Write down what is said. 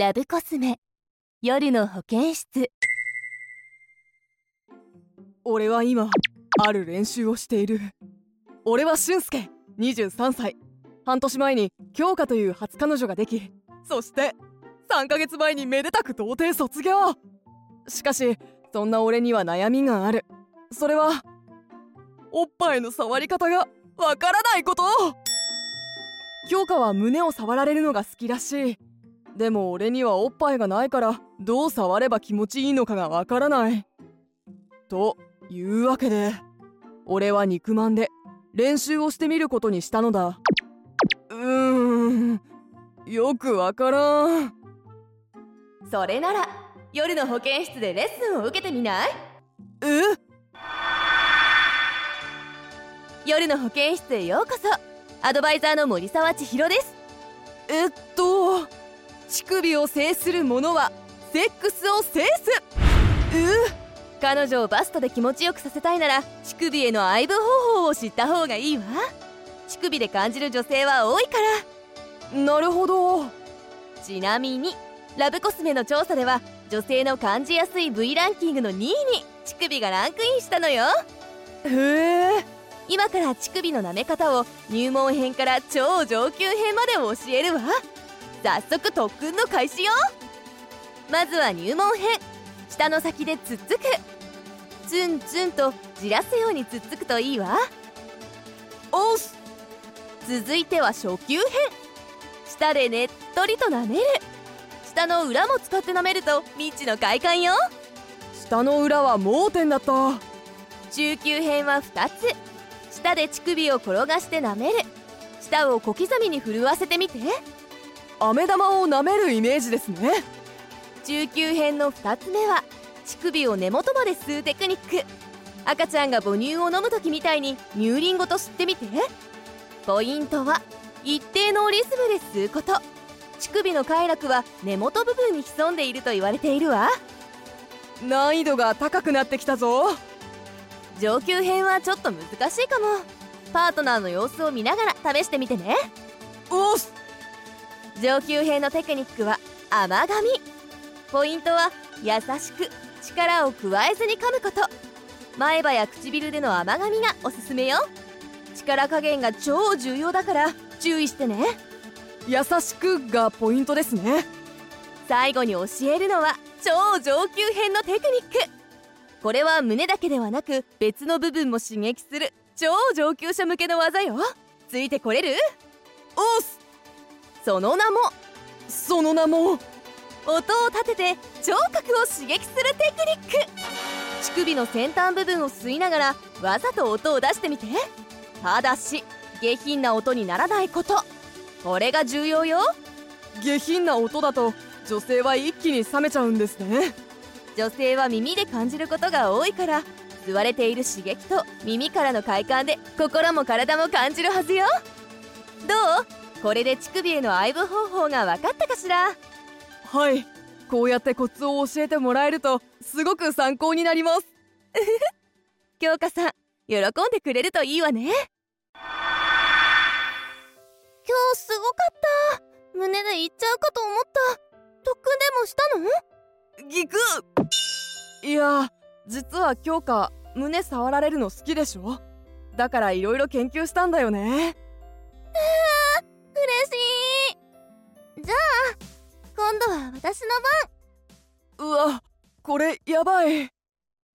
ラブコスメ。夜の保健室。俺は今ある練習をしている。俺は俊介23歳。半年前に京香という初彼女ができそして3ヶ月前にめでたく童貞卒業。しかしそんな俺には悩みがある。それはおっぱいの触り方がわからないこと。京香は胸を触られるのが好きらしい。でも俺にはおっぱいがないからどう触れば気持ちいいのかがわからない。というわけで俺は肉まんで練習をしてみることにしたのだ。うーんよくわからん。それなら夜の保健室でレッスンを受けてみない？え？夜の保健室へようこそ。アドバイザーの森沢千尋です。えっと乳首を制する者はセックスを制す。え彼女をバストで気持ちよくさせたいなら乳首への愛撫方法を知った方がいいわ。乳首で感じる女性は多いから。なるほど。ちなみにラブコスメの調査では女性の感じやすい部位ランキングの2位に乳首がランクインしたのよ。へえ。今から乳首の舐め方を入門編から超上級編までを教えるわ早速特訓の開始よ。まずは入門編。下の先でつっつく。ツンツンとじらすようにつっつくといいわ。おっす。続いては初級編。舌でねっとりと舐める。舌の裏も使って舐めると未知の快感よ。下の裏は盲点だった。中級編は2つ。舌で乳首を転がして舐める。舌を小刻みに震わせてみて飴玉を舐めるイメージですね。中級編の2つ目は乳首を根元まで吸うテクニック。赤ちゃんが母乳を飲む時みたいに乳輪ごと吸ってみて。ポイントは一定のリズムで吸うこと。乳首の快楽は根元部分に潜んでいると言われているわ。難易度が高くなってきたぞ。上級編はちょっと難しいかも。パートナーの様子を見ながら試してみてね。おっす上級編のテクニックは甘噛み。ポイントは優しく力を加えずに噛むこと。前歯や唇での甘噛みがおすすめよ。力加減が超重要だから注意してね。優しくがポイントですね。最後に教えるのは超上級編のテクニック。これは胸だけではなく別の部分も刺激する超上級者向けの技よ。ついてこれる？その名もその名も音を立てて聴覚を刺激するテクニック。乳首の先端部分を吸いながらわざと音を出してみて。ただし下品な音にならないこと。これが重要よ。下品な音だと女性は一気に冷めちゃうんですね。女性は耳で感じることが多いから吸われている刺激と耳からの快感で心も体も感じるはずよ。どう？これで乳首への愛撫方法が分かったかしら？はい。こうやってコツを教えてもらえるとすごく参考になります。京香さん喜んでくれるといいわね。今日すごかった。胸でいっちゃうかと思った。特訓でもしたの？ギク。いや実は京香胸触られるの好きでしょ？だからいろいろ研究したんだよね今度は私の番。うわこれやばい。